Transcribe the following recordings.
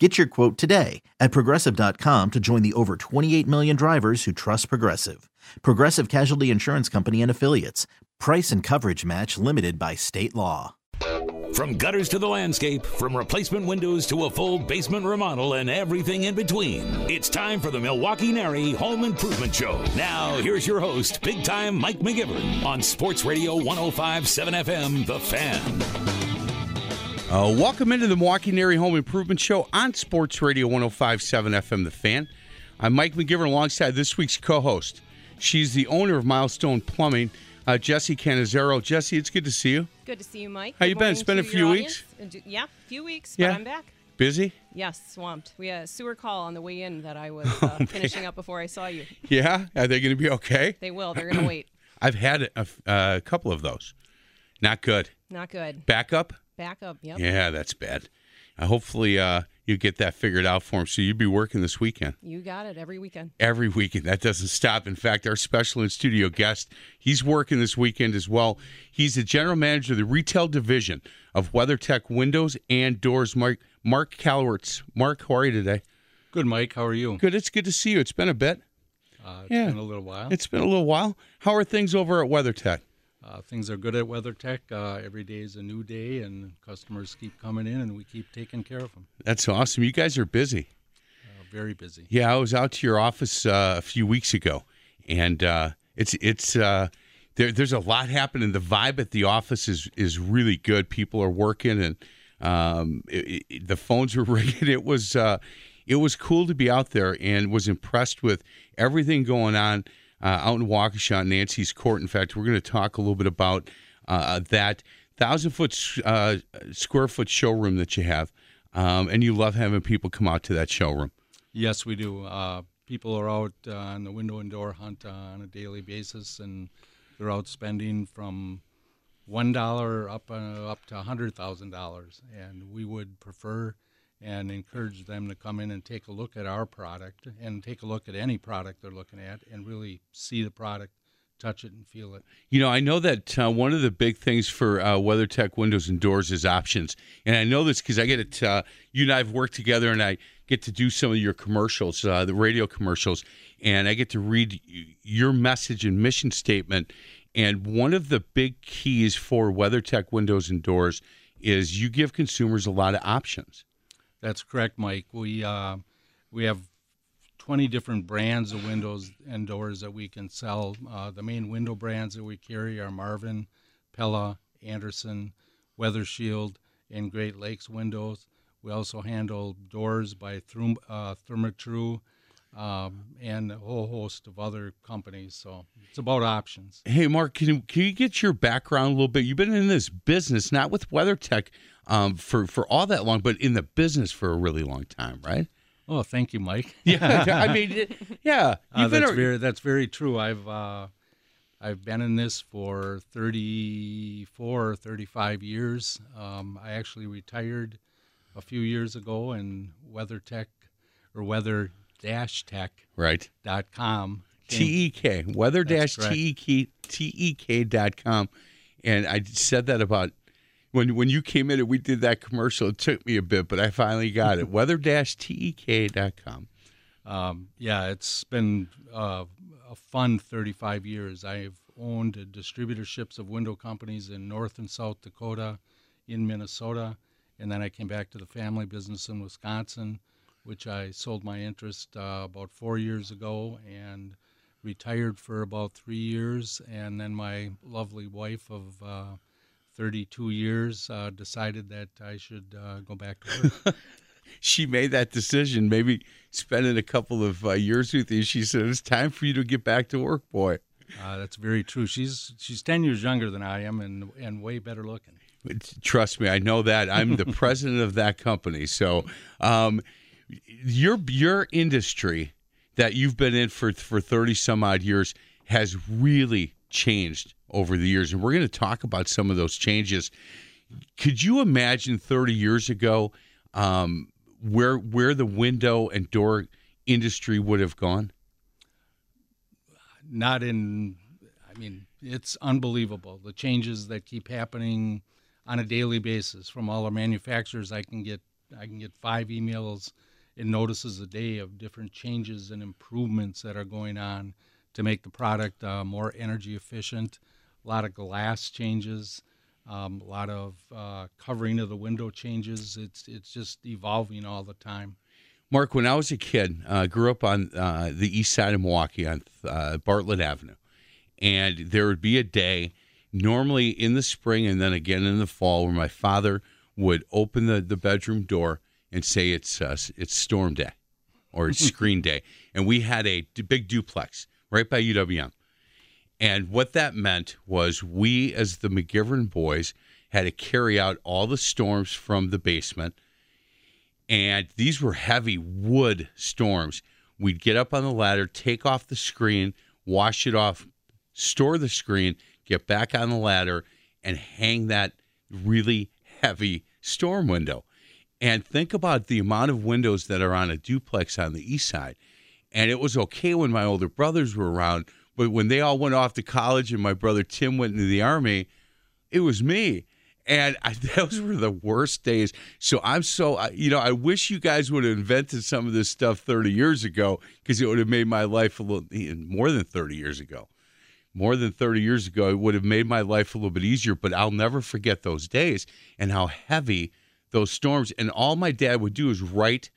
Get your quote today at progressive.com to join the over 28 million drivers who trust Progressive. Progressive Casualty Insurance Company and Affiliates. Price and coverage match limited by state law. From gutters to the landscape, from replacement windows to a full basement remodel and everything in between, it's time for the Milwaukee NARI Home Improvement Show. Now, here's your host, big time Mike McGivern on Sports Radio 1057 FM, The Fan. Uh, welcome into the Milwaukee NARI Home Improvement Show on Sports Radio 1057 FM The Fan. I'm Mike McGivern alongside this week's co host. She's the owner of Milestone Plumbing, uh, Jesse Canizero. Jesse, it's good to see you. Good to see you, Mike. How Good you been? It's been a few weeks. audience. Uh, Yeah, a few weeks, Yeah. but I'm back. Busy? Yes, swamped. We had a sewer call on the way in that I was uh, finishing up before I saw you. Yeah? Are they going to be okay? They will. They're going to wait. I've had a, a, a couple of those. Not good. Not good. Backup? Back up. Yep. Yeah, that's bad. Uh, hopefully, uh, you get that figured out for him. So you'd be working this weekend. You got it every weekend. every weekend. That doesn't stop. In fact, our special in studio guest, he's working this weekend as well. He's the general manager of the retail division of Weather-Tek Windows and Doors. Mark Mark Calwertz. Mark, how are you today? Good, Mike. How are you? Good. It's good to see you. It's been a bit. Uh, it's Yeah. been a little while. It's been a little while. How are things over at Weather-Tek? Uh, things are good at Weather-Tek. Uh, every day is a new day, and customers keep coming in, and we keep taking care of them. That's awesome. You guys are busy. Uh, very busy. Yeah, I was out to your office uh, a few weeks ago, and uh, it's it's uh, there, there's a lot happening. The vibe at the office is is really good. People are working, and um, it, it- the phones were ringing. It was uh, it was cool to be out there, and was impressed with everything going on uh, out in Waukesha, Nancy's Court. In fact, we're going to talk a little bit about uh, that thousand foot uh, square foot showroom that you have, um, and you love having people come out to that showroom. Yes, we do. Uh, people are out uh, on the window and door hunt uh, on a daily basis, and they're out spending from one dollar up uh, up to hundred thousand dollars. And we would prefer and encourage them to come in and take a look at our product and take a look at any product they're looking at and really see the product, touch it, and feel it. You know, I know that uh, one of the big things for uh, Weather-Tek windows and doors is options, and I know this because I get it. Uh, you and I have worked together, and I get to do some of your commercials, uh, the radio commercials, and I get to read your message and mission statement. And one of the big keys for Weather-Tek windows and doors is you give consumers a lot of options. That's correct, Mike. We uh, we have 20 different brands of windows and doors that we can sell. Uh, the main window brands that we carry are Marvin, Pella, Andersen, Weather Shield, and Great Lakes Windows. We also handle doors by Thrum, uh, Therma-Tru, um, and a whole host of other companies. So it's about options. Hey, Mark, can you, can you get your background a little bit? You've been in this business, not with Weather-Tek um, for, for all that long, but in the business for a really long time, right? Oh, thank you, Mike. Yeah, I mean, yeah. Uh, that's a- very that's very true. I've uh, I've been in this for 34 or 35 years. Um, I actually retired a few years ago, and Weather-Tek or Weather Dash Tech right. dot com. T E K, weather dash. T E K T E K dot com. And I said that about when when you came in and we did that commercial. It took me a bit, but I finally got it. weather dash T E K dot com. Um, yeah, it's been uh, a fun 35 years. I've owned distributorships of window companies in North and South Dakota, in Minnesota, and then I came back to the family business in Wisconsin, which I sold my interest uh, about four years ago and retired for about three years. And then my lovely wife of uh, 32 years uh, decided that I should uh, go back to work. She made that decision, maybe spending a couple of uh, years with you. She said, It's time for you to get back to work, boy. Uh, that's very true. She's she's ten years younger than I am, and and way better looking. Trust me, I know that. I'm the president of that company. So, um, your your industry that you've been in for for thirty some odd years has really changed over the years, and we're going to talk about some of those changes. Could you imagine 30 years ago um, where where the window and door industry would have gone? Not in, I mean, it's unbelievable the changes that keep happening on a daily basis from all our manufacturers. I can get I can get five emails and notices a day of different changes and improvements that are going on to make the product uh, more energy efficient. A lot of glass changes, um, a lot of uh, covering of the window changes. It's it's just evolving all the time. Mark, when I was a kid, uh, grew up on uh, the east side of Milwaukee on uh, Bartlett Avenue, and there would be a day, normally in the spring and then again in the fall, where my father would open the, the bedroom door and say it's uh, it's storm day or it's screen day, and we had a big duplex right by UWM, and what that meant was we, as the McGivern boys, had to carry out all the storms from the basement, and these were heavy wood storms. We'd get up on the ladder, take off the screen, wash it off, store the screen, get back on the ladder, and hang that really heavy storm window. And think about the amount of windows that are on a duplex on the east side. And it was okay when my older brothers were around, but when they all went off to college and my brother Tim went into the army, it was me. And I, those were the worst days. So I'm so, you know, I wish you guys would have invented some of this stuff 30 years ago because it would have made my life a little more than 30 years ago. More than 30 years ago, it would have made my life a little bit easier. But I'll never forget those days and how heavy those storms. And all my dad would do is write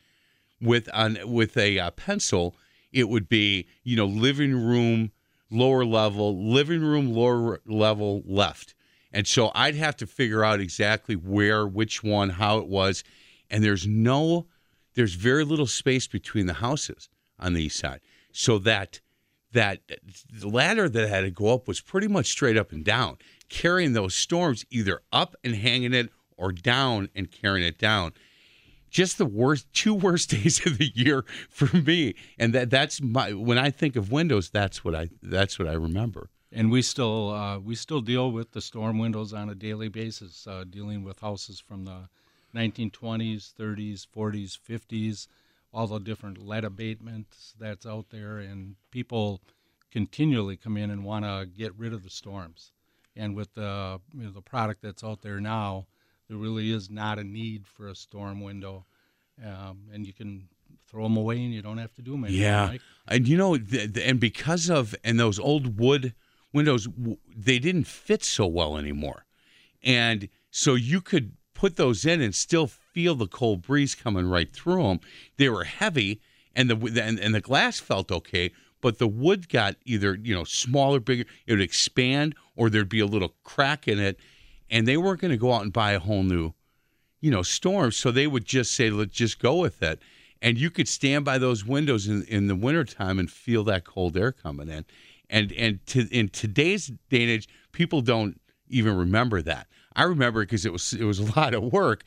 with on with a uh, pencil. It would be, you know, living room lower level, living room lower level left. And so I'd have to figure out exactly where, which one, how it was. And there's no, there's very little space between the houses on the east side. So that, that the ladder that had to go up was pretty much straight up and down, carrying those storms either up and hanging it or down and carrying it down just the worst two worst days of the year for me. And that that's my when i think of windows that's what i that's what i remember. And we still uh, we still deal with the storm windows on a daily basis uh, dealing with houses from the 1920s 30s 40s 50s all the different lead abatements that's out there. And people continually come in and want to get rid of the storms. And with the you know, the product that's out there now there really is not a need for a storm window, um, and you can throw them away and you don't have to do them anymore. Yeah, and you know, the, the, and because of and those old wood windows, they didn't fit so well anymore, and so you could put those in and still feel the cold breeze coming right through them. They were heavy, and the and, and the glass felt okay, but the wood got either you know smaller, bigger. It would expand, or there'd be a little crack in it and they weren't going to go out and buy a whole new, you know, storm. So they would just say, let's just go with it. And you could stand by those windows in, in the wintertime and feel that cold air coming in. And and to, in today's day and age, people don't even remember that. I remember it because it was it was a lot of work.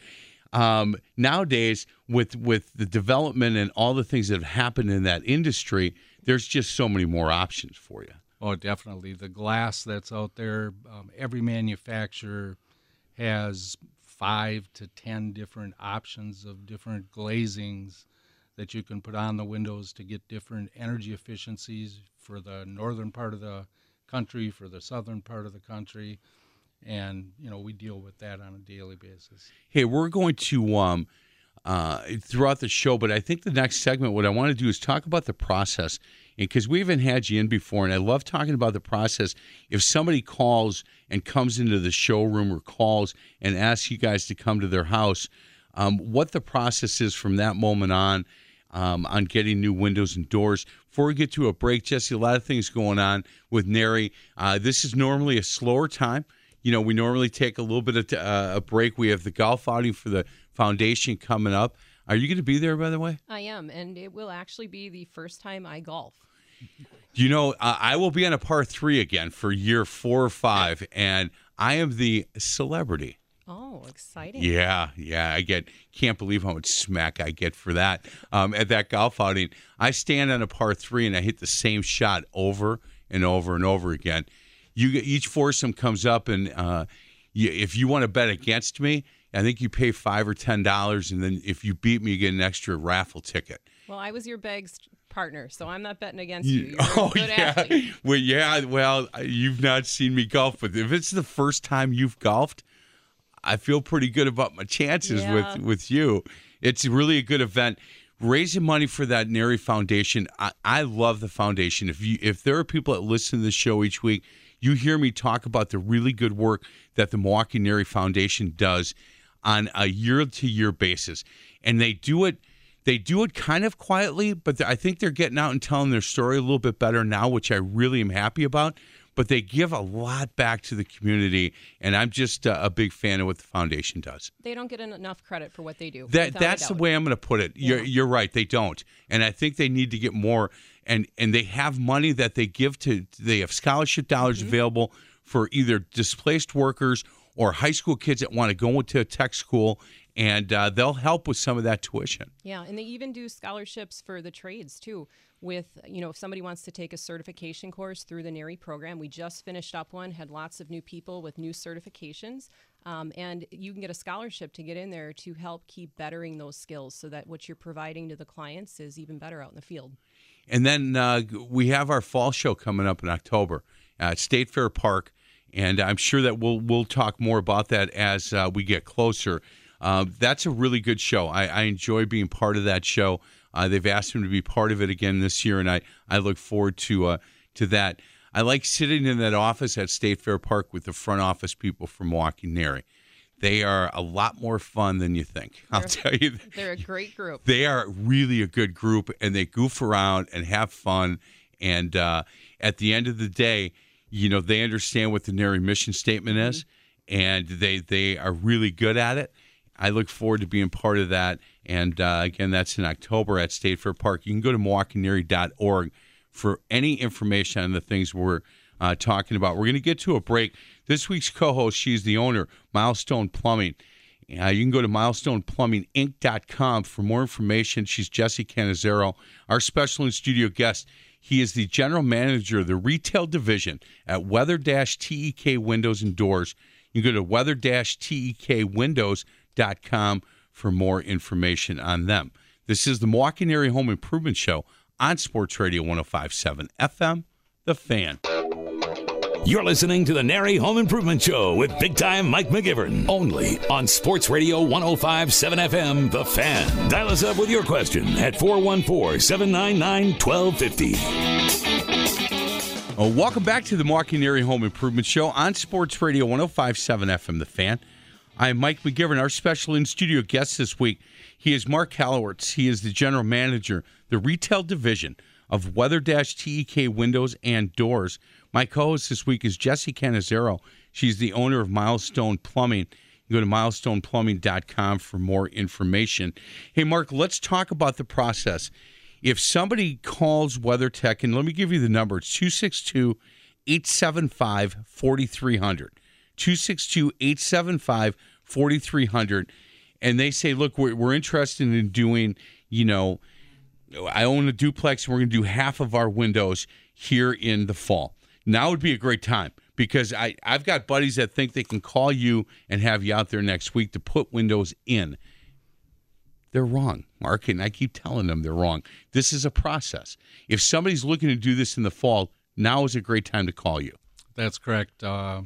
Um, nowadays, with with the development and all the things that have happened in that industry, there's just so many more options for you. Oh, definitely. The glass that's out there, um, every manufacturer has five to ten different options of different glazings that you can put on the windows to get different energy efficiencies for the northern part of the country, for the southern part of the country. And, you know, we deal with that on a daily basis. Hey, we're going to um, uh, throughout the show. But I think the next segment, what I want to do is talk about the process. Because we haven't had you in before, and I love talking about the process. If somebody calls and comes into the showroom or calls and asks you guys to come to their house, um, what the process is from that moment on. Um, on getting new windows and doors. Before we get to a break, Jesse, a lot of things going on with NARI. Uh, this is normally a slower time. You know, we normally take a little bit of t- uh, a break. We have the golf outing for the Foundation coming up. Are you going to be there, by the way? I am, and it will actually be the first time I golf. You know, uh, I will be on a par three again for year four or five, and I am the celebrity. Oh, exciting! Yeah, yeah. I get can't believe how much smack I get for that um, at that golf outing. I stand on a par three and I hit the same shot over and over and over again. you get each foursome comes up, and uh, you, if you want to bet against me, I think you pay five or ten dollars, and then if you beat me, you get an extra raffle ticket. Well, I was your bags partner, so I'm not betting against you. You're a oh yeah, athlete. well yeah. Well, you've not seen me golf, but if it's the first time you've golfed, I feel pretty good about my chances Yeah. with with you. It's really a good event. Raising money for that NARI Foundation. I, I love the foundation. If you if there are people that listen to the show each week, you hear me talk about the really good work that the Milwaukee NARI Foundation does on a year to year basis. And they do it they do it kind of quietly, but I think they're getting out and telling their story a little bit better now, which I really am happy about. But they give a lot back to the community, and I'm just uh, a big fan of what the foundation does. They don't get enough credit for what they do. That that's the way I'm going to put it. You're you're right. They don't, and I think they need to get more. And and they have money that they give to. They have scholarship dollars Mm-hmm. available for either displaced workers or high school kids that want to go into a tech school, and uh, they'll help with some of that tuition. Yeah, and they even do scholarships for the trades too. With you know, if somebody wants to take a certification course through the NARI program, we just finished up one, had lots of new people with new certifications, um, and you can get a scholarship to get in there to help keep bettering those skills, so that what you're providing to the clients is even better out in the field. And then uh, we have our fall show coming up in October at State Fair Park, and I'm sure that we'll we'll talk more about that as uh, we get closer. Uh, that's a really good show. I, I enjoy being part of that show. Uh, they've asked me to be part of it again this year, and I, I look forward to uh, to that. I like sitting in that office at State Fair Park with the front office people from Milwaukee NARI. They are a lot more fun than you think. I'll tell you. They're a great group. they are really a good group and they goof around and have fun and uh, at the end of the day you know they understand what the NARI mission statement is and they they are really good at it i look forward to being part of that and uh, again that's in october at state fair park you can go to milwaukeenari.org for any information on the things we're uh, talking about we're going to get to a break this week's co-host she's the owner milestone plumbing uh, you can go to milestoneplumbinginc.com for more information. She's Jesse Canizero, our special in studio guest. He is the general manager of the retail division at Weather TEK Windows and Doors. You can go to weather tekwindows.com for more information on them. This is the Milwaukee NARI Home Improvement Show on Sports Radio 1057 FM, The Fan. You're listening to the NARI Home Improvement Show with big time Mike McGivern. Only on Sports Radio 1057 FM, The Fan. Dial us up with your question at 414 799 1250. Oh, welcome back to the Milwaukee NARI Home Improvement Show on Sports Radio 1057 FM The Fan. I'm Mike McGivern, our special in studio guest this week. He is Mark Hallowertz. He is the general manager, the retail division of Weather TEK Windows and Doors. My co host this week is Jessie Canizero. She's the owner of Milestone Plumbing. You go to milestoneplumbing.com for more information. Hey, Mark, let's talk about the process. If somebody calls Weather-Tek, and let me give you the number, it's 262 875 4300. 262 875 4300. And they say, look, we're, we're interested in doing, you know, I own a duplex and we're going to do half of our windows here in the fall. Now would be a great time because I, I've got buddies that think they can call you and have you out there next week to put windows in. They're wrong, Mark, and I keep telling them they're wrong. This is a process. If somebody's looking to do this in the fall, now is a great time to call you. That's correct. Uh,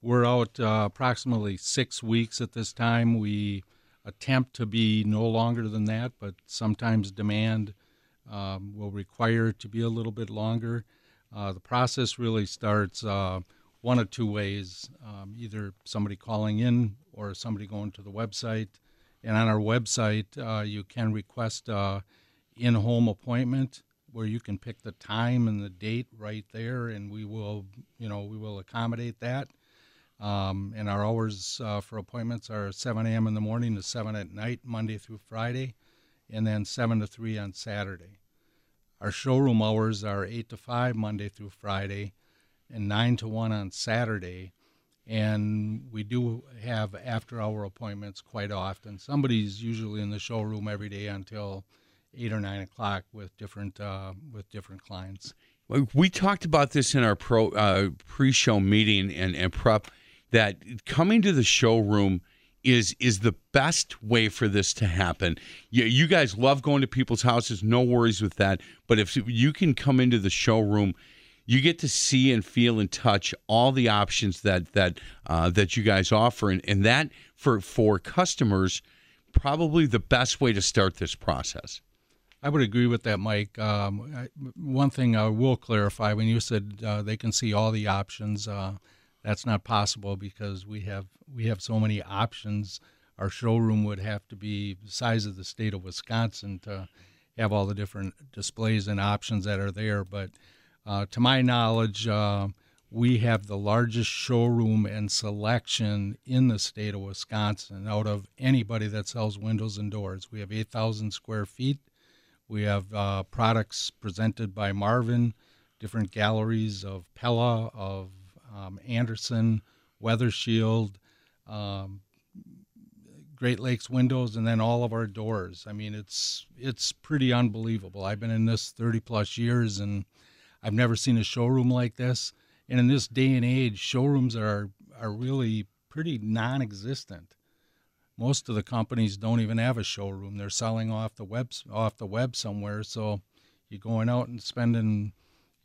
we're out uh, approximately six weeks at this time. We attempt to be no longer than that, but sometimes demand um, will require to be a little bit longer. Uh, the process really starts uh, one of two ways um, either somebody calling in or somebody going to the website. And on our website, uh, you can request a in home appointment where you can pick the time and the date right there, and we will, you know, we will accommodate that. Um, and our hours uh, for appointments are 7 a.m. in the morning to 7 at night, Monday through Friday, and then 7 to 3 on Saturday. Our showroom hours are 8 to 5 Monday through Friday, and 9 to 1 on Saturday. And we do have after hour appointments quite often. Somebody's usually in the showroom every day until 8 or 9 o'clock with different, uh, with different clients. We talked about this in our pro uh, pre-show meeting and, and prep that coming to the showroom is is the best way for this to happen. You, you guys love going to people's houses, no worries with that. But if you can come into the showroom, you get to see and feel and touch all the options that that uh, that you guys offer, and, and that for for customers, probably the best way to start this process. I would agree with that, Mike. Um, I, one thing I will clarify: when you said uh, they can see all the options, uh, that's not possible because we have we have so many options. Our showroom would have to be the size of the state of Wisconsin to have all the different displays and options that are there. But uh, to my knowledge, uh, we have the largest showroom and selection in the state of Wisconsin out of anybody that sells windows and doors. We have 8,000 square feet. We have uh, products presented by Marvin, different galleries of Pella, of um, Andersen, Weather Shield, um, Great Lakes windows, and then all of our doors. I mean, it's it's pretty unbelievable. I've been in this 30 plus years, and I've never seen a showroom like this. And in this day and age, showrooms are are really pretty non-existent most of the companies don't even have a showroom. They're selling off the web off the web somewhere. So you're going out and spending,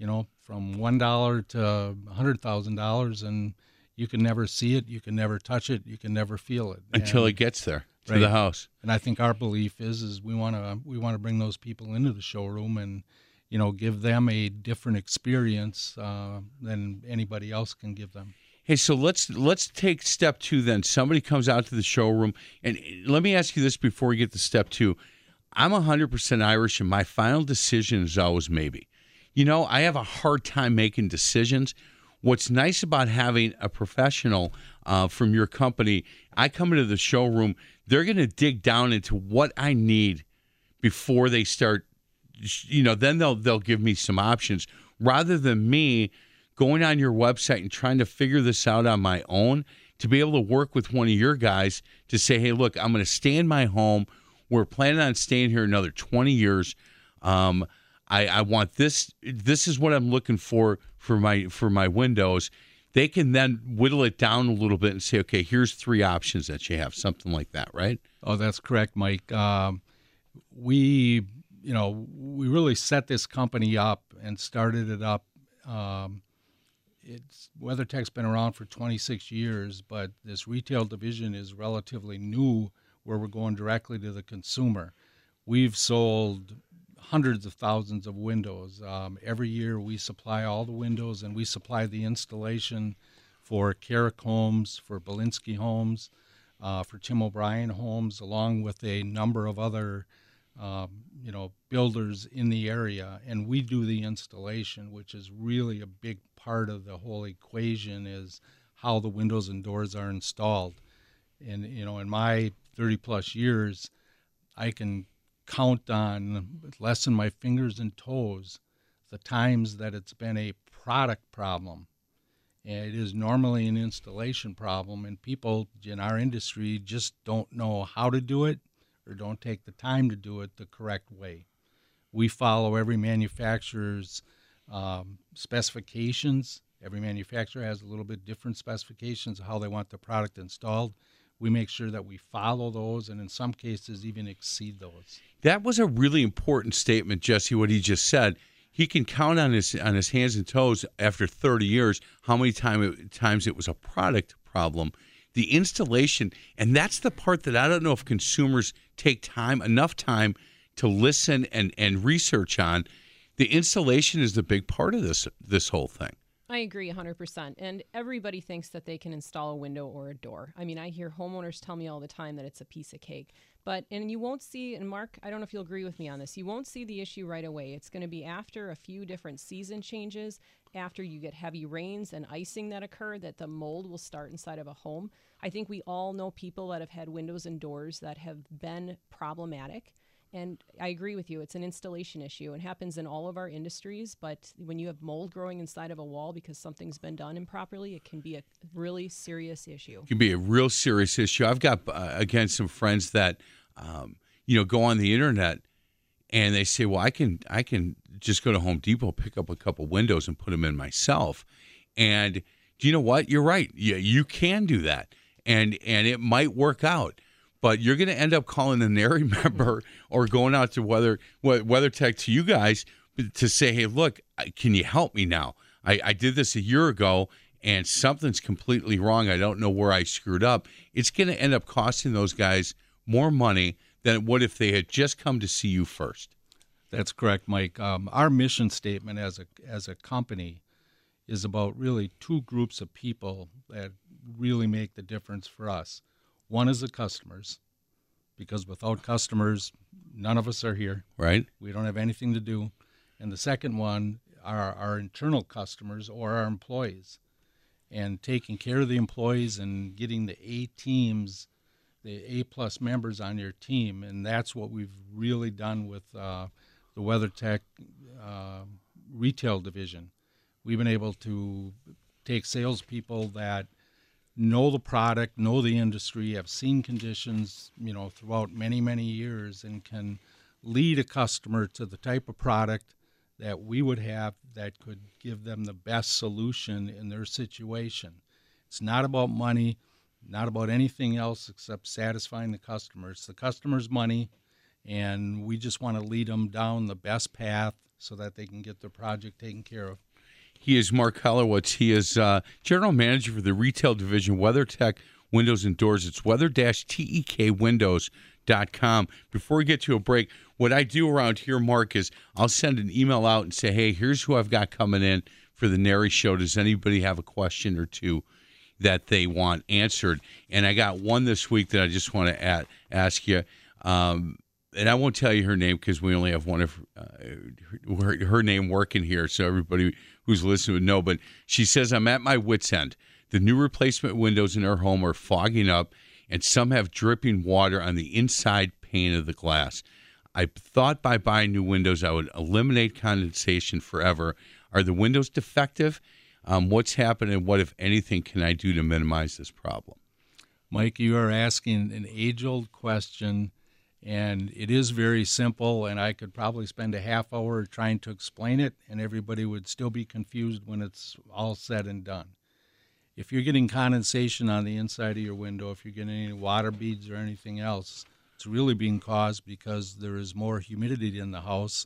you know, from one dollar to a hundred thousand dollars, and you can never see it, you can never touch it, you can never feel it until and, it gets there to right. the house. And I think our belief is is we want to we want to bring those people into the showroom and you know give them a different experience uh, than anybody else can give them. Hey, so let's let's take step two then. Somebody comes out to the showroom, and let me ask you this before we get to step two. I'm 100% Irish, and my final decision is always maybe. You know, I have a hard time making decisions. What's nice about having a professional uh, from your company, I come into the showroom, they're going to dig down into what I need before they start. You know, then they'll they'll give me some options rather than me going on your website and trying to figure this out on my own to be able to work with one of your guys to say, hey, look, I'm going to stay in my home. We're planning on staying here another 20 years. Um, I, I want this. This is what I'm looking for for my for my windows. They can then whittle it down a little bit and say, okay, here's three options that you have, something like that, right? Oh, that's correct, Mike. Um, we, you know, we really set this company up and started it up um, it's Weather-Tek's been around for 26 years, but this retail division is relatively new, where we're going directly to the consumer. We've sold hundreds of thousands of windows. Um, every year, we supply all the windows, and we supply the installation for Kaerek Homes, for Bielinski Homes, uh, for Tim O'Brien Homes, along with a number of other um, you know builders in the area and we do the installation which is really a big part of the whole equation is how the windows and doors are installed and you know in my 30 plus years i can count on less than my fingers and toes the times that it's been a product problem and it is normally an installation problem and people in our industry just don't know how to do it or don't take the time to do it the correct way. We follow every manufacturer's um, specifications. Every manufacturer has a little bit different specifications of how they want the product installed. We make sure that we follow those and in some cases even exceed those. That was a really important statement, Jesse, what he just said. He can count on his on his hands and toes after 30 years how many time it, times it was a product problem the installation, and that's the part that I don't know if consumers take time enough time to listen and and research on. The installation is the big part of this this whole thing. I agree 100%. And everybody thinks that they can install a window or a door. I mean, I hear homeowners tell me all the time that it's a piece of cake. But, and you won't see, and Mark, I don't know if you'll agree with me on this, you won't see the issue right away. It's going to be after a few different season changes, after you get heavy rains and icing that occur, that the mold will start inside of a home. I think we all know people that have had windows and doors that have been problematic. And I agree with you, it's an installation issue. It happens in all of our industries, but when you have mold growing inside of a wall because something's been done improperly, it can be a really serious issue. It can be a real serious issue. I've got, uh, again, some friends that, um, you know, go on the internet and they say, "Well, I can I can just go to Home Depot, pick up a couple windows, and put them in myself." And do you know what? You're right. Yeah, you can do that, and and it might work out. But you're going to end up calling a NARI member or going out to Weather Weather-Tek to you guys to say, "Hey, look, can you help me now? I, I did this a year ago." And something's completely wrong. I don't know where I screwed up. It's going to end up costing those guys more money than would if they had just come to see you first. That's correct, Mike. Um, our mission statement as a as a company is about really two groups of people that really make the difference for us. One is the customers, because without customers, none of us are here. Right. We don't have anything to do. And the second one are our internal customers or our employees. And taking care of the employees and getting the A teams, the A plus members on your team. And that's what we've really done with uh, the Weather-Tek uh, retail division. We've been able to take salespeople that know the product, know the industry, have seen conditions, you know, throughout many, many years and can lead a customer to the type of product that we would have that could give them the best solution in their situation. It's not about money, not about anything else except satisfying the customer. It's the customer's money, and we just want to lead them down the best path so that they can get their project taken care of. He is Mark Holowitz. He is uh, general manager for the retail division, Weather-Tek Windows and Doors. It's weather-tekwindows.com. Before we get to a break, what I do around here, Mark, is I'll send an email out and say, hey, here's who I've got coming in for the NARI show. Does anybody have a question or two that they want answered? And I got one this week that I just want to ask you. Um, and I won't tell you her name because we only have one of uh, her, her, name working here, so everybody who's listening would know. But she says, "I'm at my wits' end. The new replacement windows in her home are fogging up, and some have dripping water on the inside pane of the glass. I thought by buying new windows I would eliminate condensation forever. Are the windows defective? Um, what's happening? What, if anything, can I do to minimize this problem?" Mike, you are asking an age-old question and it is very simple, and I could probably spend a half hour trying to explain it, and everybody would still be confused when it's all said and done. If you're getting condensation on the inside of your window, if you're getting any water beads or anything else, it's really being caused because there is more humidity in the house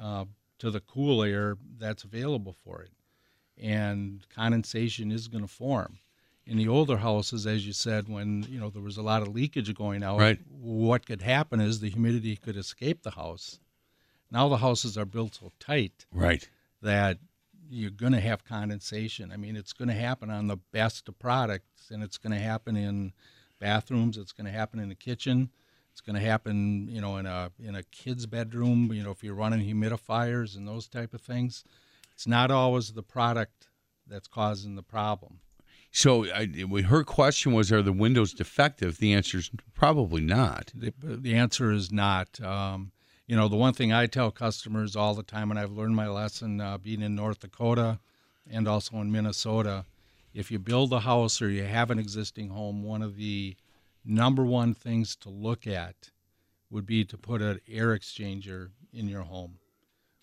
uh, to the cool air that's available for it. And condensation is going to form in the older houses, as you said, when you know there was a lot of leakage going out, right. what could happen is the humidity could escape the house. Now the houses are built so tight, right, that you're going to have condensation. I mean, it's going to happen on the best of products, and it's going to happen in bathrooms. It's going to happen in the kitchen. It's going to happen, you know, in a in a kid's bedroom. You know, if you're running humidifiers and those type of things, it's not always the product that's causing the problem. So I, her question was, are the windows defective? The answer is probably not. The, the answer is not. Um, you know, the one thing I tell customers all the time, and I've learned my lesson uh, being in North Dakota and also in Minnesota, if you build a house or you have an existing home, one of the number one things to look at would be to put an air exchanger in your home,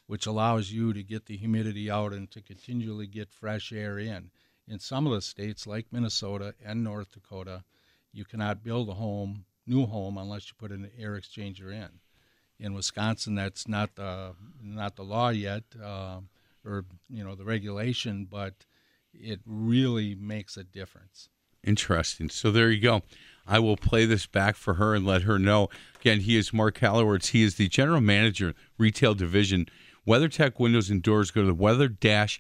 which allows you to get the humidity out and to continually get fresh air in in some of the states like Minnesota and North Dakota, you cannot build a home, new home, unless you put an air exchanger in. In Wisconsin, that's not the not the law yet, uh, or you know the regulation, but it really makes a difference. Interesting. So there you go. I will play this back for her and let her know. Again, he is Mark Holowitz. He is the general manager, retail division, Weather-Tek Windows and Doors. Go to the weather-tek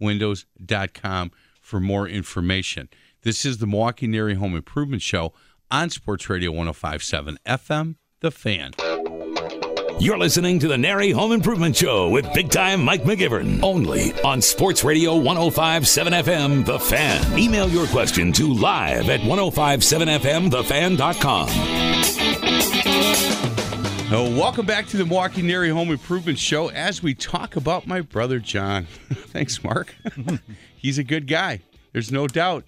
windows.com for more information. This is the Milwaukee NARI Home Improvement Show on Sports Radio 1057 FM, The Fan. You're listening to the NARI Home Improvement Show with big time Mike McGivern, only on Sports Radio 1057 FM, The Fan. Email your question to live at 1057FM, uh, welcome back to the Milwaukee NARI Home Improvement Show as we talk about my brother John. Thanks, Mark. He's a good guy. There's no doubt.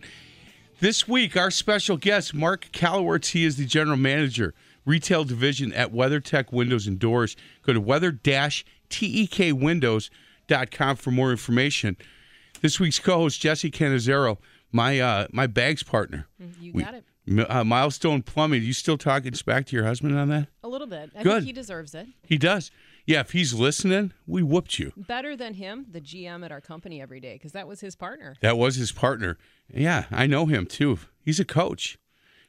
This week, our special guest, Mark Holowitz, he is the general manager retail division at Weather-Tek Windows and Doors. Go to weather-tekwindows.com for more information. This week's co-host Jesse Canizero, my uh, my bags partner. You We- got it. Uh, Milestone Plumbing. You still talking back to your husband on that? A little bit. I Good. think he deserves it. He does. Yeah, if he's listening, we whooped you. Better than him, the GM at our company every day, because that was his partner. That was his partner. Yeah, I know him too. He's a coach.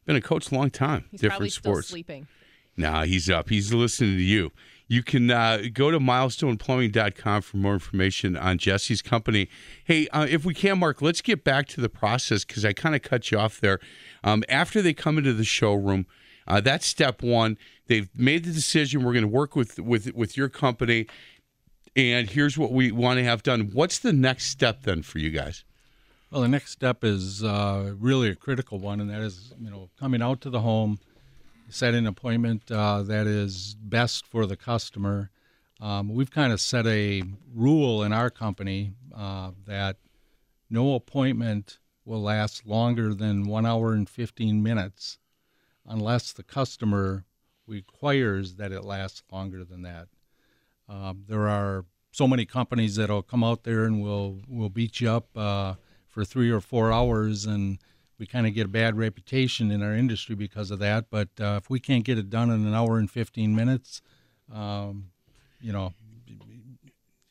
Been a coach a long time. He's different probably sports. still sleeping. Nah, he's up. He's listening to you. You can uh, go to milestoneplumbing.com for more information on Jesse's company. Hey, uh, if we can, Mark, let's get back to the process because I kind of cut you off there. Um, after they come into the showroom, uh, that's step one. They've made the decision. We're going to work with with with your company, and here's what we want to have done. What's the next step then for you guys? Well, the next step is uh, really a critical one, and that is, you know, coming out to the home, set an appointment uh, that is best for the customer. Um, we've kind of set a rule in our company uh, that no appointment will last longer than one hour and 15 minutes unless the customer requires that it lasts longer than that. Um, there are so many companies that'll come out there and will will beat you up uh, for three or four hours, and we kind of get a bad reputation in our industry because of that. But uh, if we can't get it done in an hour and fifteen minutes, um, you know,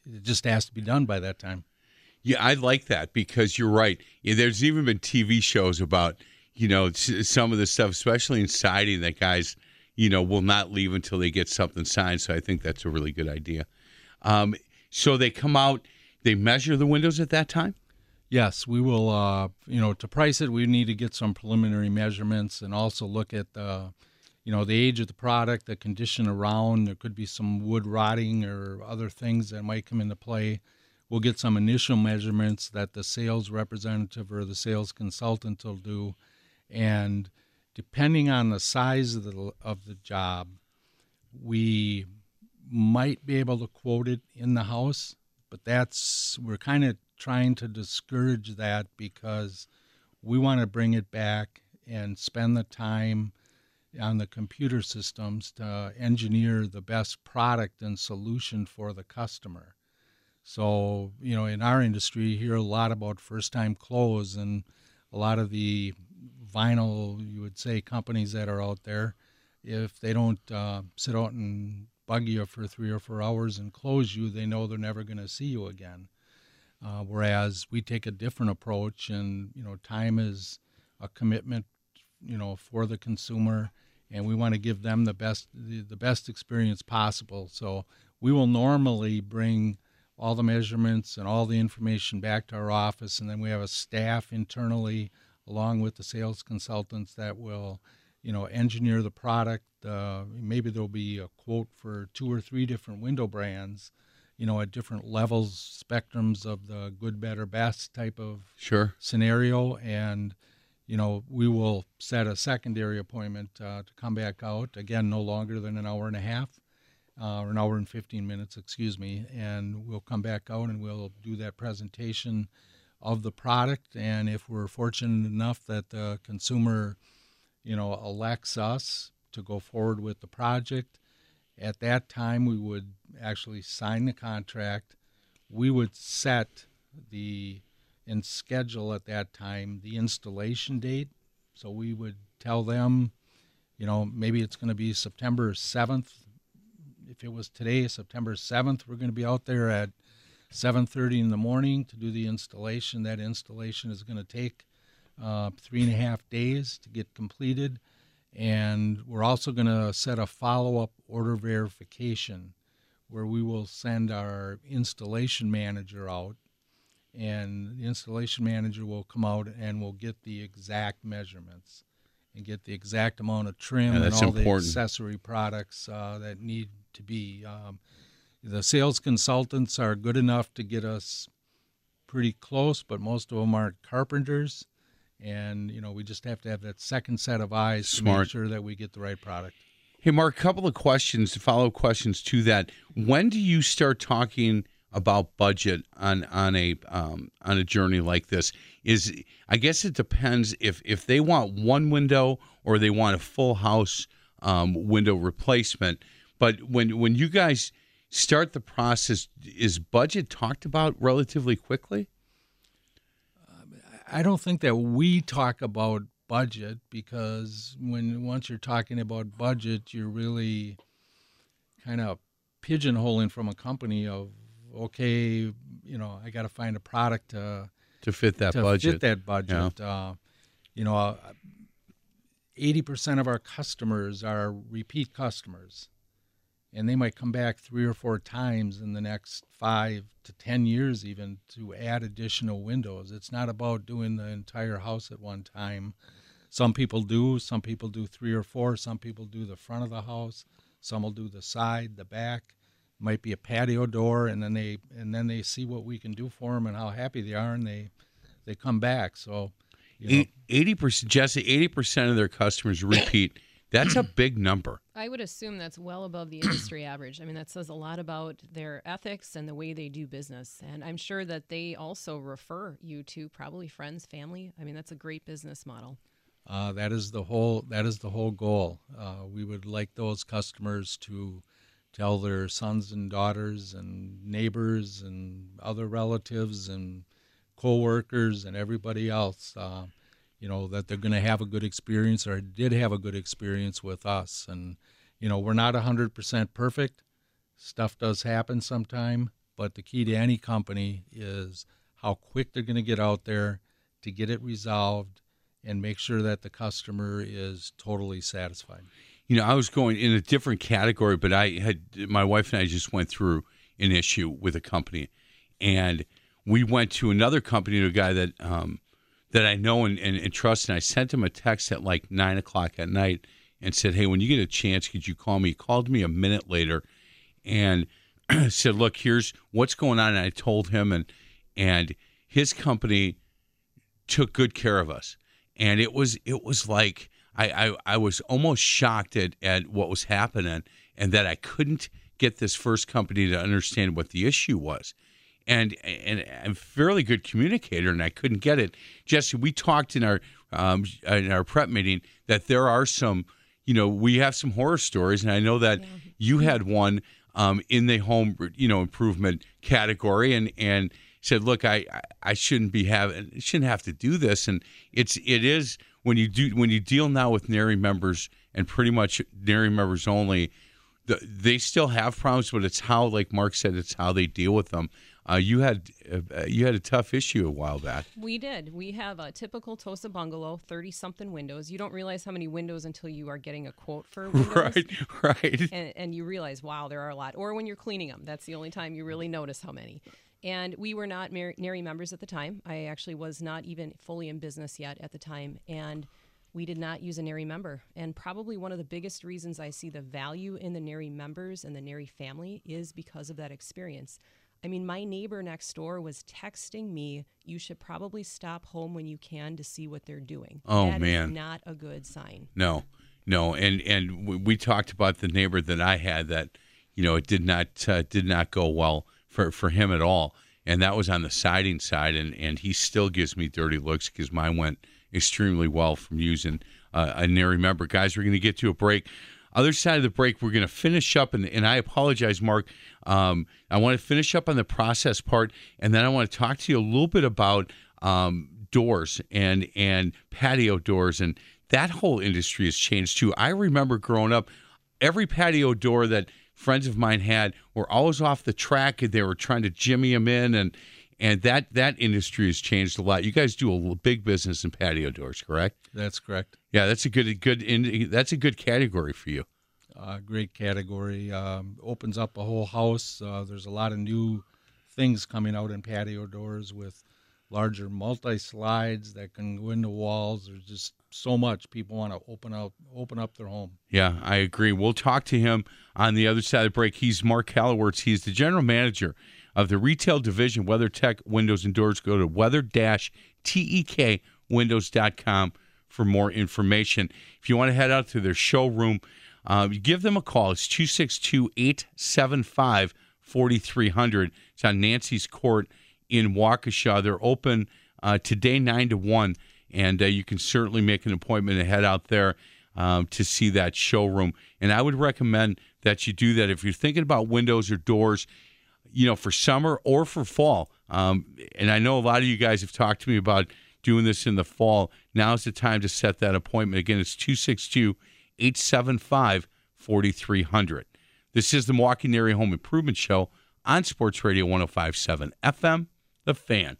it just has to be done by that time. Yeah, I like that because you're right. There's even been TV shows about you know some of the stuff, especially in siding, that guys you know will not leave until they get something signed. So I think that's a really good idea. Um, so they come out, they measure the windows at that time. Yes, we will. Uh, you know, to price it, we need to get some preliminary measurements and also look at the, you know, the age of the product, the condition around. There could be some wood rotting or other things that might come into play. We'll get some initial measurements that the sales representative or the sales consultant will do, and depending on the size of the of the job, we might be able to quote it in the house, but that's we're kind of trying to discourage that because we want to bring it back and spend the time on the computer systems to engineer the best product and solution for the customer. So, you know, in our industry, you hear a lot about first time close and a lot of the vinyl, you would say, companies that are out there, if they don't uh, sit out and bug you for three or four hours and close you, they know they're never going to see you again. Uh, whereas we take a different approach, and you know, time is a commitment, you know, for the consumer, and we want to give them the best the, the best experience possible. So we will normally bring all the measurements and all the information back to our office, and then we have a staff internally, along with the sales consultants, that will, you know, engineer the product. Uh, maybe there'll be a quote for two or three different window brands you know, at different levels, spectrums of the good, better, best type of Sure. scenario. And, you know, we will set a secondary appointment uh, to come back out, again, no longer than an hour and a half. Uh, or an hour and 15 minutes, excuse me, and we'll come back out and we'll do that presentation of the product. And if we're fortunate enough that the consumer, you know, elects us to go forward with the project, at that time, we would actually sign the contract. We would set the and schedule at that time the installation date. So we would tell them, you know, maybe it's going to be September 7th. If it was today, September 7th, we're going to be out there at 7:30 in the morning to do the installation. That installation is going to take uh, three and a half days to get completed. And we're also going to set a follow up order verification where we will send our installation manager out. And the installation manager will come out and will get the exact measurements and get the exact amount of trim Yeah, and all important. the accessory products uh, that need to be. Um, the sales consultants are good enough to get us pretty close, but most of them aren't carpenters and you know we just have to have that second set of eyes to make sure that we get the right product. Hey, Mark, a couple of questions, follow up questions to that. When do you start talking about budget on on a um, on a journey like this? Is I guess it depends if if they want one window or they want a full house um, window replacement. But when when you guys start the process, is budget talked about relatively quickly? I don't think that we talk about budget because when once you're talking about budget, you're really kind of pigeonholing from a company of okay, you know, I got to find a product to to fit that to budget. fit that budget. Uh, you know, eighty percent of our customers are repeat customers, and they might come back three or four times in the next five to ten years, even to add additional windows. It's not about doing the entire house at one time. Some people do. Some people do three or four. Some people do the front of the house. Some will do the side, the back. Might be a patio door, and then they and then they see what we can do for them and how happy they are, and they they come back. So, Eighty percent, Jesse. Eighty percent of their customers repeat. That's a big number. I would assume that's well above the industry average. I mean, that says a lot about their ethics and the way they do business. And I'm sure that they also refer you to probably friends, family. I mean, that's a great business model. Uh, that is the whole. That is the whole goal. Uh, we would like those customers to tell their sons and daughters and neighbors and other relatives and coworkers and everybody else, uh, you know, that they're going to have a good experience or did have a good experience with us. And you know, we're not hundred percent perfect. Stuff does happen sometime, but the key to any company is how quick they're going to get out there to get it resolved and make sure that the customer is totally satisfied. You know, I was going in a different category, but I had my wife and I just went through an issue with a company, and we went to another company to a guy that um, that I know and, and, and trust, and I sent him a text at like nine o'clock at night and said, "Hey, when you get a chance, could you call me?" He called me a minute later, and said, "Look, here's what's going on." And I told him, and and his company took good care of us, and it was it was like I I, I was almost shocked at at what was happening, and that I couldn't get this first company to understand what the issue was. And, and I'm a fairly good communicator, and I couldn't get it. Jesse, we talked in our um, in our prep meeting that there are some you know, we have some horror stories, and I know that you had one um, in the home, you know, improvement category, and and said, look, I I shouldn't be having, shouldn't have to do this, and it's it is when you do when you deal now with NARI members and pretty much NARI members only, the, they still have problems, but it's how, like Mark said, it's how they deal with them. Uh, you had uh, you had a tough issue a while back. We did. We have a typical Tosa bungalow, 30 something windows. You don't realize how many windows until you are getting a quote for windows. Right, right. And, and you realize, wow, there are a lot. Or when you're cleaning them, that's the only time you really notice how many. And we were not Mar- NARI members at the time. I actually was not even fully in business yet at the time. And we did not use a NARI member. And probably one of the biggest reasons I see the value in the NARI members and the NARI family is because of that experience. I mean, my neighbor next door was texting me, you should probably stop home when you can to see what they're doing. Oh, That man. not a good sign. No, no, and and we- we talked about the neighbor that I had that, you know, it did not uh, did not go well for for him at all, and that was on the siding side, and and he still gives me dirty looks because mine went extremely well from using uh, a NARI member. Guys, we're going to get to a break. Other side of the break, we're going to finish up, and, and I apologize, Mark. Um, I want to finish up on the process part, and then I want to talk to you a little bit about um, doors and and patio doors, and that whole industry has changed too. I remember growing up, every patio door that friends of mine had were always off the track, and they were trying to jimmy them in, and and that that industry has changed a lot. You guys do a big business in patio doors, correct? That's correct. Yeah, that's a good good in, that's a good category for you. Uh, great category. Um, opens up a whole house. Uh, there's a lot of new things coming out in patio doors with larger multi slides that can go into walls. There's just so much people want to open out open up their home. Yeah, I agree. We'll talk to him on the other side of the break. He's Mark Callowitz. He's the general manager of the retail division, Weather-Tek Windows and Doors. Go to weather-tekwindows.com for more information. If you want to head out to their showroom, uh, give them a call. It's 262-875-4300. It's on Nancy's Court in Waukesha. They're open uh, today 9 to 1, and uh, you can certainly make an appointment and head out there. um, to see that showroom. And I would recommend that you do that if you're thinking about windows or doors, you know, for summer or for fall. Um, and I know a lot of you guys have talked to me about doing this in the fall. Now's the time to set that appointment. Again, it's 262 875 4300. This is the Milwaukee Area Home Improvement Show on Sports Radio 1057 FM, The Fan.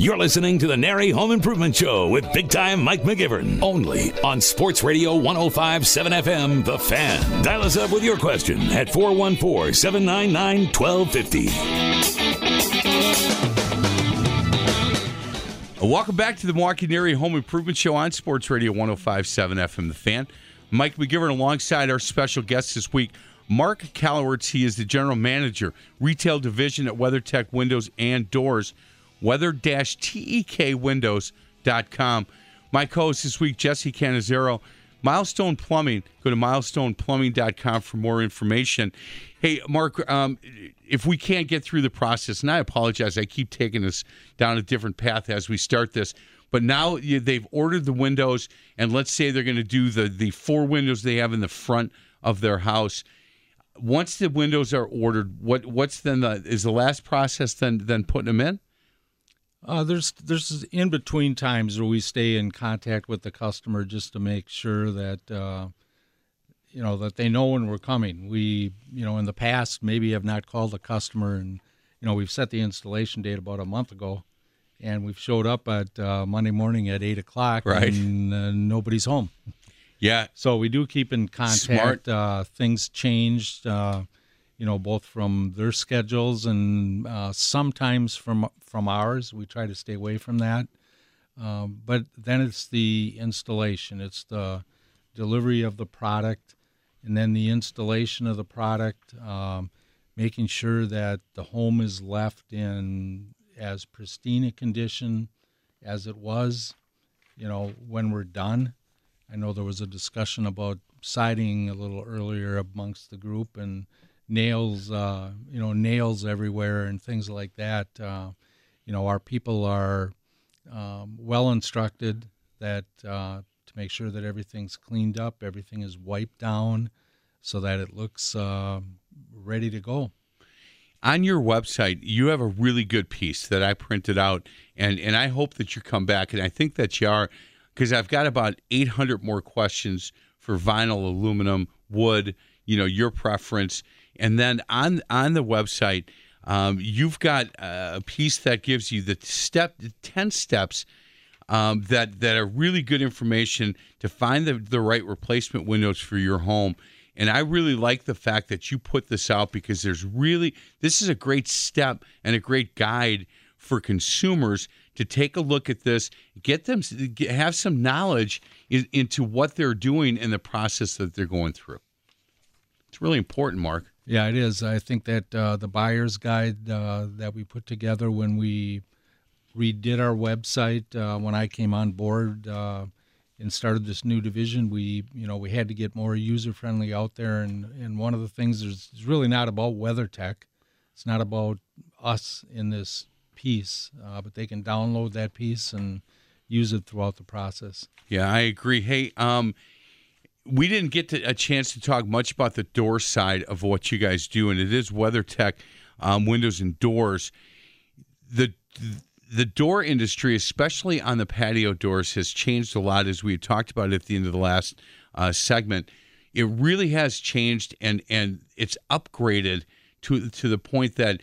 You're listening to the NARI Home Improvement Show with big time Mike McGivern. Only on Sports Radio 1057 FM, The Fan. Dial us up with your question at 414 799 1250. Welcome back to the Milwaukee NARI Home Improvement Show on Sports Radio 1057 FM, The Fan. Mike McGivern alongside our special guest this week, Mark Kalowitz. He is the general manager, retail division at Weather-Tek Windows and Doors weather-tekwindows.com. My co-host this week, Jesse Canizero. Milestone Plumbing. Go to milestoneplumbing.com for more information. Hey, Mark, um, if we can't get through the process, and I apologize, I keep taking us down a different path as we start this. But now they've ordered the windows, and let's say they're going to do the the four windows they have in the front of their house. Once the windows are ordered, what what's then the is the last process then then putting them in? Uh, there's there's in between times where we stay in contact with the customer just to make sure that uh, you know that they know when we're coming. We you know in the past maybe have not called the customer and you know we've set the installation date about a month ago, and we've showed up at uh, Monday morning at eight o'clock right. and uh, nobody's home. Yeah. So we do keep in contact. Uh, things changed uh, you know, both from their schedules and uh, sometimes from from ours. We try to stay away from that. Um, but then it's the installation, it's the delivery of the product, and then the installation of the product, um, making sure that the home is left in as pristine a condition as it was, you know, when we're done. I know there was a discussion about siding a little earlier amongst the group, and nails, uh, you know, nails everywhere and things like that. Uh, you know, our people are um, well instructed that uh, to make sure that everything's cleaned up, everything is wiped down, so that it looks uh, ready to go. On your website, you have a really good piece that I printed out, and and I hope that you come back, and I think that you are, because I've got about 800 more questions for vinyl, aluminum, wood. You know, your preference and then on on the website, um, you've got a piece that gives you the step, the ten steps um, that that are really good information to find the the right replacement windows for your home. And I really like the fact that you put this out because there's really this is a great step and a great guide for consumers to take a look at this, get them have some knowledge in, into what they're doing and the process that they're going through. It's really important, Mark. Yeah, it is. I think that uh, the buyer's guide uh, that we put together when we redid our website uh, when I came on board uh, and started this new division, we you know we had to get more user friendly out there, and and one of the things is really not about Weather-Tek. It's not about us in this piece, uh, but they can download that piece and use it throughout the process. Yeah, I agree. Hey, um, we didn't get to, a chance to talk much about the door side of what you guys do, and it is Weather-Tek um, windows and doors. The the door industry, especially on the patio doors, has changed a lot, as we talked about at the end of the last uh, segment. It really has changed, and and it's upgraded to to the point that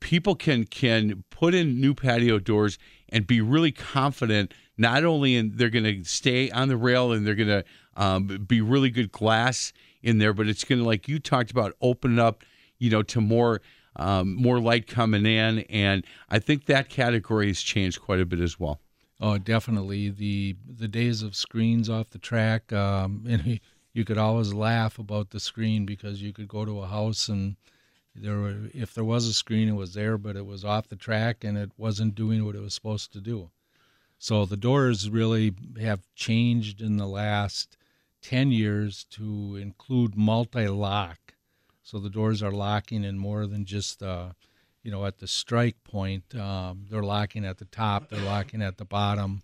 people can can put in new patio doors and be really confident not only in they're going to stay on the rail and they're going to um, be really good glass in there, but it's going to, like you talked about, open up, you know, to more um, more light coming in, and I think that category has changed quite a bit as well. Oh, definitely the the days of screens off the track, um, and you could always laugh about the screen because you could go to a house and there were, if there was a screen, it was there, but it was off the track and it wasn't doing what it was supposed to do. So the doors really have changed in the last 10 years to include multi-lock. So the doors are locking in more than just, uh, you know, at the strike point. Um, they're locking at the top. They're locking at the bottom.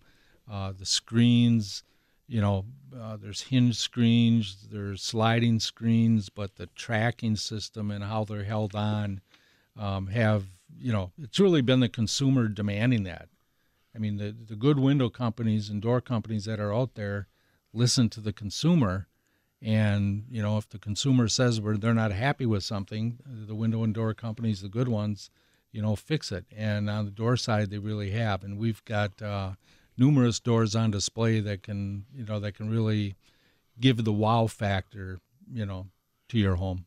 Uh, the screens, you know, uh, there's hinge screens, there's sliding screens, but the tracking system and how they're held on um, have, you know, it's really been the consumer demanding that. I mean, the, the good window companies and door companies that are out there listen to the consumer. And, you know, if the consumer says where they're not happy with something, the window and door companies, the good ones, you know, fix it. And on the door side, they really have. And we've got uh, numerous doors on display that can, you know, that can really give the wow factor, you know, to your home.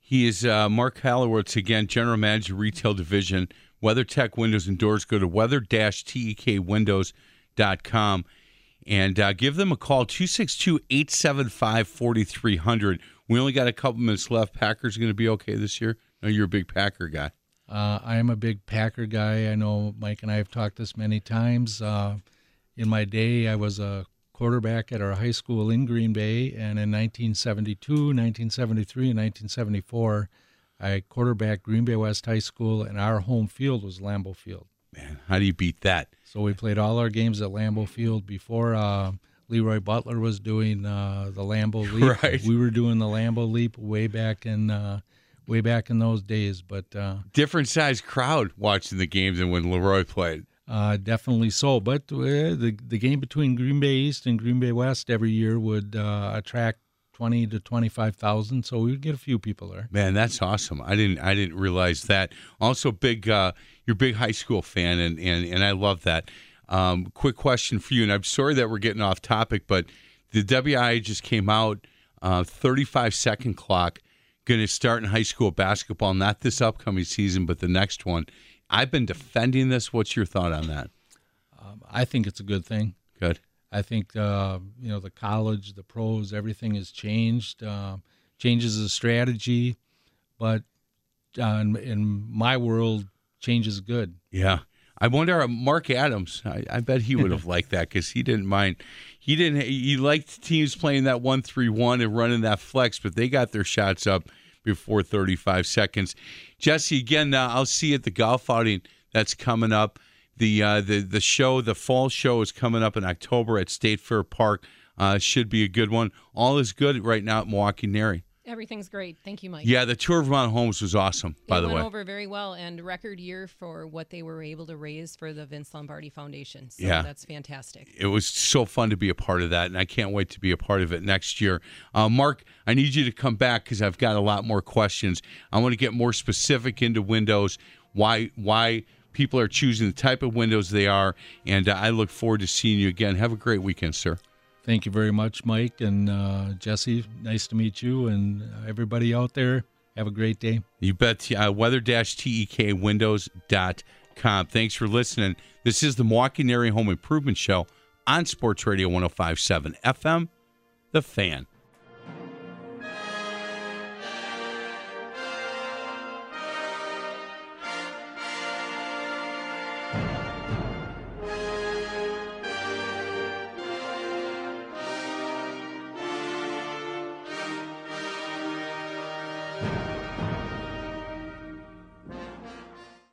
He is uh, Mark Halowitz, again, General Manager, Retail Division, Weather-Tek Windows and Doors. Go to weather-tekwindows.com and uh, give them a call, 262-875-4300. We only got a couple minutes left. Packers going to be okay this year? No, you're a big Packer guy. Uh, I am a big Packer guy. I know Mike and I have talked this many times. Uh, in my day, I was a quarterback at our high school in Green Bay, and in 1972, 1973, and 1974, I quarterbacked Green Bay West High School, and our home field was Lambeau Field. Man, how do you beat that? So we played all our games at Lambeau Field before uh, LeRoy Butler was doing uh, the Lambeau Leap. Right. We were doing the Lambeau Leap way back in uh, way back in those days, but uh, Different size crowd watching the games than when Leroy played. uh, definitely so. But uh, the the game between Green Bay East and Green Bay West every year would uh, attract twenty to twenty five thousand, so we would get a few people there. Man, that's awesome. I didn't I didn't realize that. Also, big uh, you're a big high school fan, and and and I love that. Um, quick question for you, and I'm sorry that we're getting off topic, but the WIAA just came out. Uh, 35 second clock going to start in high school basketball, not this upcoming season, but the next one. I've been defending this. What's your thought on that? Um, I think it's a good thing. Good. I think uh, you know the college, the pros, everything has changed. Uh, changes the strategy, but uh, in, in my world, change is good. Yeah. I wonder, uh, Mark Adams. I, I bet he would have liked that because he didn't mind. He didn't. He liked teams playing that one three one and running that flex, but they got their shots up before thirty five seconds. Jesse, again, uh, I'll see you at the golf outing that's coming up. The uh, the the show, the fall show, is coming up in October at State Fair Park. Uh, should be a good one. All is good right now at Milwaukee NARI. Everything's great. Thank you, Mike. Yeah, the tour of Vermont Homes was awesome. By it the went way, over very well and record year for what they were able to raise for the Vince Lombardi Foundation. So Yeah. that's fantastic. it was so fun to be a part of that, and I can't wait to be a part of it next year. Uh, Mark, I need you to come back because I've got a lot more questions. I want to get more specific into Windows, why why people are choosing the type of windows they are, and uh, I look forward to seeing you again. Have a great weekend, sir. Thank you very much, Mike and uh, Jesse. Nice to meet you, and everybody out there. Have a great day. You bet. Uh, weather-tekwindows.com. Thanks for listening. This is the Milwaukee Area Home Improvement Show on Sports Radio 105.7 FM, The Fan.